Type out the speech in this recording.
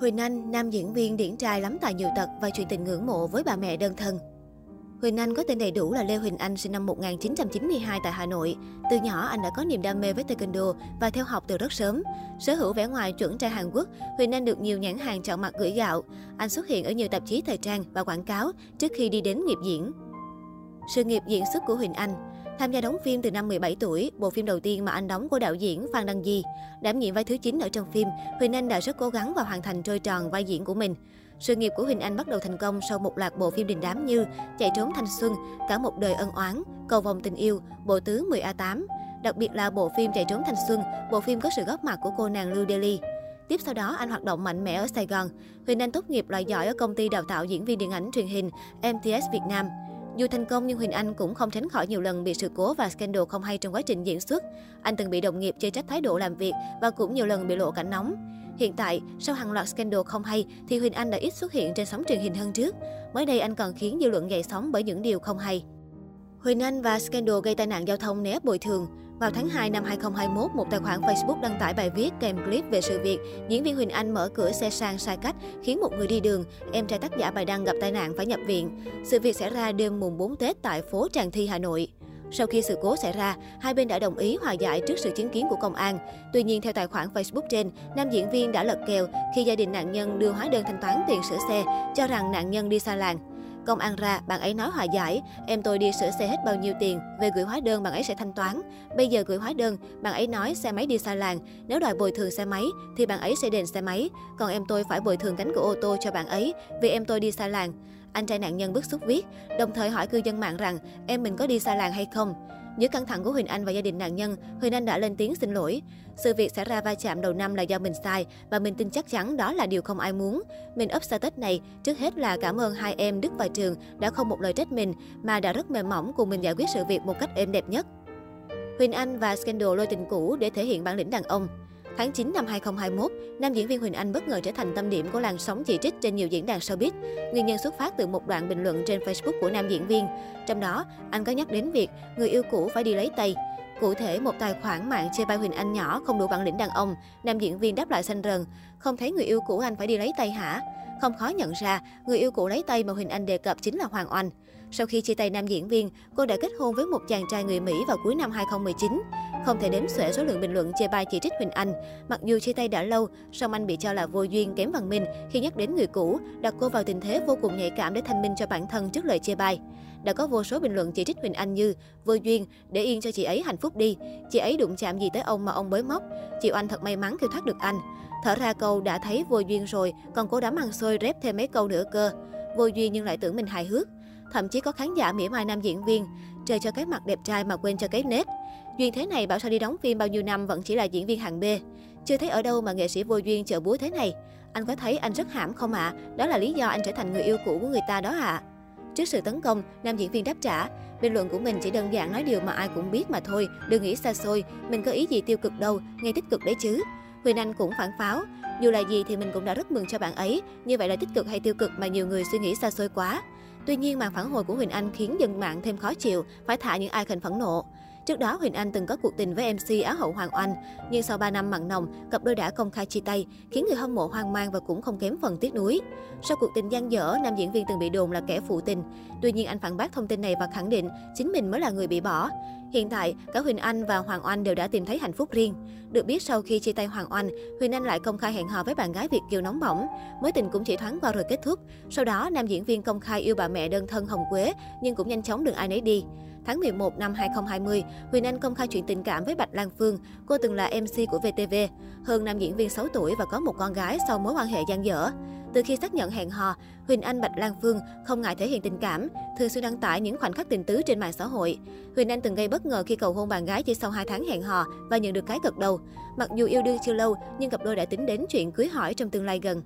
Huỳnh Anh, nam diễn viên điển trai lắm tài nhiều tật và chuyện tình ngưỡng mộ với bà mẹ đơn thân. Huỳnh Anh có tên đầy đủ là Lê Huỳnh Anh, sinh năm 1992 tại Hà Nội. Từ nhỏ, anh đã có niềm đam mê với taekwondo và theo học từ rất sớm. Sở hữu vẻ ngoài chuẩn trai Hàn Quốc, Huỳnh Anh được nhiều nhãn hàng chọn mặt gửi gạo. Anh xuất hiện ở nhiều tạp chí thời trang và quảng cáo trước khi đi đến nghiệp diễn. Sự nghiệp diễn xuất của Huỳnh Anh Tham gia đóng phim từ năm 17 tuổi, bộ phim đầu tiên mà anh đóng của đạo diễn Phan Đăng Di. Đảm nhiệm vai thứ 9 ở trong phim, Huỳnh Anh đã rất cố gắng và hoàn thành trôi tròn vai diễn của mình. Sự nghiệp của Huỳnh Anh bắt đầu thành công sau một loạt bộ phim đình đám như Chạy trốn thanh xuân, Cả một đời ân oán, Cầu vòng tình yêu, Bộ tứ 10A8. Đặc biệt là bộ phim Chạy trốn thanh xuân, bộ phim có sự góp mặt của cô nàng Lưu Delhi. Tiếp sau đó, anh hoạt động mạnh mẽ ở Sài Gòn. Huỳnh Anh tốt nghiệp loại giỏi ở công ty đào tạo diễn viên điện ảnh truyền hình MTS Việt Nam. Dù thành công nhưng Huỳnh Anh cũng không tránh khỏi nhiều lần bị sự cố và scandal không hay trong quá trình diễn xuất. Anh từng bị đồng nghiệp chê trách thái độ làm việc và cũng nhiều lần bị lộ cảnh nóng. Hiện tại, sau hàng loạt scandal không hay thì Huỳnh Anh đã ít xuất hiện trên sóng truyền hình hơn trước. Mới đây anh còn khiến dư luận dậy sóng bởi những điều không hay. Huỳnh Anh và scandal gây tai nạn giao thông né bồi thường. Vào tháng 2 năm 2021, một tài khoản Facebook đăng tải bài viết kèm clip về sự việc diễn viên Huỳnh Anh mở cửa xe sang sai cách khiến một người đi đường, em trai tác giả bài đăng gặp tai nạn phải nhập viện. Sự việc xảy ra đêm mùng 4 Tết tại phố Tràng Thi, Hà Nội. Sau khi sự cố xảy ra, hai bên đã đồng ý hòa giải trước sự chứng kiến của công an. Tuy nhiên, theo tài khoản Facebook trên, nam diễn viên đã lật kèo khi gia đình nạn nhân đưa hóa đơn thanh toán tiền sửa xe, cho rằng nạn nhân đi xa làng. Công an ra, bạn ấy nói hòa giải, em tôi đi sửa xe hết bao nhiêu tiền, về gửi hóa đơn bạn ấy sẽ thanh toán. Bây giờ gửi hóa đơn, bạn ấy nói xe máy đi xa làng, nếu đòi bồi thường xe máy thì bạn ấy sẽ đền xe máy, còn em tôi phải bồi thường cánh của ô tô cho bạn ấy vì em tôi đi xa làng. Anh trai nạn nhân bức xúc viết, đồng thời hỏi cư dân mạng rằng em mình có đi xa làng hay không. Giữa căng thẳng của Huỳnh Anh và gia đình nạn nhân, Huỳnh Anh đã lên tiếng xin lỗi. Sự việc xảy ra va chạm đầu năm là do mình sai và mình tin chắc chắn đó là điều không ai muốn. Mình up status này trước hết là cảm ơn hai em Đức và Trường đã không một lời trách mình mà đã rất mềm mỏng cùng mình giải quyết sự việc một cách êm đẹp nhất. Huỳnh Anh và Scandal lôi tình cũ để thể hiện bản lĩnh đàn ông. Tháng 9 năm 2021, nam diễn viên Huỳnh Anh bất ngờ trở thành tâm điểm của làn sóng chỉ trích trên nhiều diễn đàn showbiz. Nguyên nhân xuất phát từ một đoạn bình luận trên Facebook của nam diễn viên. Trong đó, anh có nhắc đến việc người yêu cũ phải đi lấy tay. Cụ thể, một tài khoản mạng chê bai Huỳnh Anh nhỏ không đủ bản lĩnh đàn ông. Nam diễn viên đáp lại xanh rần, không thấy người yêu cũ anh phải đi lấy tay hả? Không khó nhận ra, người yêu cũ lấy tay mà Huỳnh Anh đề cập chính là Hoàng Oanh. Sau khi chia tay nam diễn viên, cô đã kết hôn với một chàng trai người Mỹ vào cuối năm 2019. Không thể đếm xuể số lượng bình luận chê bai chỉ trích Huỳnh Anh. Mặc dù chia tay đã lâu, song anh bị cho là vô duyên kém văn minh khi nhắc đến người cũ, đặt cô vào tình thế vô cùng nhạy cảm để thanh minh cho bản thân trước lời chê bai. Đã có vô số bình luận chỉ trích Huỳnh Anh như vô duyên, để yên cho chị ấy hạnh phúc đi. Chị ấy đụng chạm gì tới ông mà ông bới móc. Chị Oanh thật may mắn khi thoát được anh. Thở ra câu đã thấy vô duyên rồi, còn cố đám ăn xôi rép thêm mấy câu nữa cơ. Vô duyên nhưng lại tưởng mình hài hước. Thậm chí có khán giả mỉa mai nam diễn viên, trời cho cái mặt đẹp trai mà quên cho cái nết. Duyên thế này bảo sao đi đóng phim bao nhiêu năm vẫn chỉ là diễn viên hạng B. Chưa thấy ở đâu mà nghệ sĩ vô duyên chợ búa thế này. Anh có thấy anh rất hãm không ạ? À? Đó là lý do anh trở thành người yêu cũ của người ta đó ạ. À. Trước sự tấn công, nam diễn viên đáp trả, bình luận của mình chỉ đơn giản nói điều mà ai cũng biết mà thôi, đừng nghĩ xa xôi, mình có ý gì tiêu cực đâu, ngay tích cực đấy chứ. Huỳnh Anh cũng phản pháo, dù là gì thì mình cũng đã rất mừng cho bạn ấy, như vậy là tích cực hay tiêu cực mà nhiều người suy nghĩ xa xôi quá. Tuy nhiên, màn phản hồi của Huỳnh Anh khiến dân mạng thêm khó chịu, phải thả những icon phẫn nộ. Trước đó, Huỳnh Anh từng có cuộc tình với MC Á hậu Hoàng Oanh, nhưng sau 3 năm mặn nồng, cặp đôi đã công khai chia tay, khiến người hâm mộ hoang mang và cũng không kém phần tiếc nuối. Sau cuộc tình gian dở, nam diễn viên từng bị đồn là kẻ phụ tình. Tuy nhiên anh phản bác thông tin này và khẳng định chính mình mới là người bị bỏ. Hiện tại, cả Huỳnh Anh và Hoàng Oanh đều đã tìm thấy hạnh phúc riêng. Được biết sau khi chia tay Hoàng Oanh, Huỳnh Anh lại công khai hẹn hò với bạn gái Việt kiều nóng bỏng. Mối tình cũng chỉ thoáng qua rồi kết thúc. Sau đó, nam diễn viên công khai yêu bà mẹ đơn thân Hồng Quế, nhưng cũng nhanh chóng được ai nấy đi. Tháng 11 năm 2020, Huỳnh Anh công khai chuyện tình cảm với Bạch Lan Phương. Cô từng là MC của VTV. Hơn nam diễn viên 6 tuổi và có một con gái sau mối quan hệ gian dở. Từ khi xác nhận hẹn hò, Huỳnh Anh Bạch Lan Phương không ngại thể hiện tình cảm, thường xuyên đăng tải những khoảnh khắc tình tứ trên mạng xã hội. Huỳnh Anh từng gây bất ngờ khi cầu hôn bạn gái chỉ sau 2 tháng hẹn hò và nhận được cái gật đầu. Mặc dù yêu đương chưa lâu, nhưng cặp đôi đã tính đến chuyện cưới hỏi trong tương lai gần.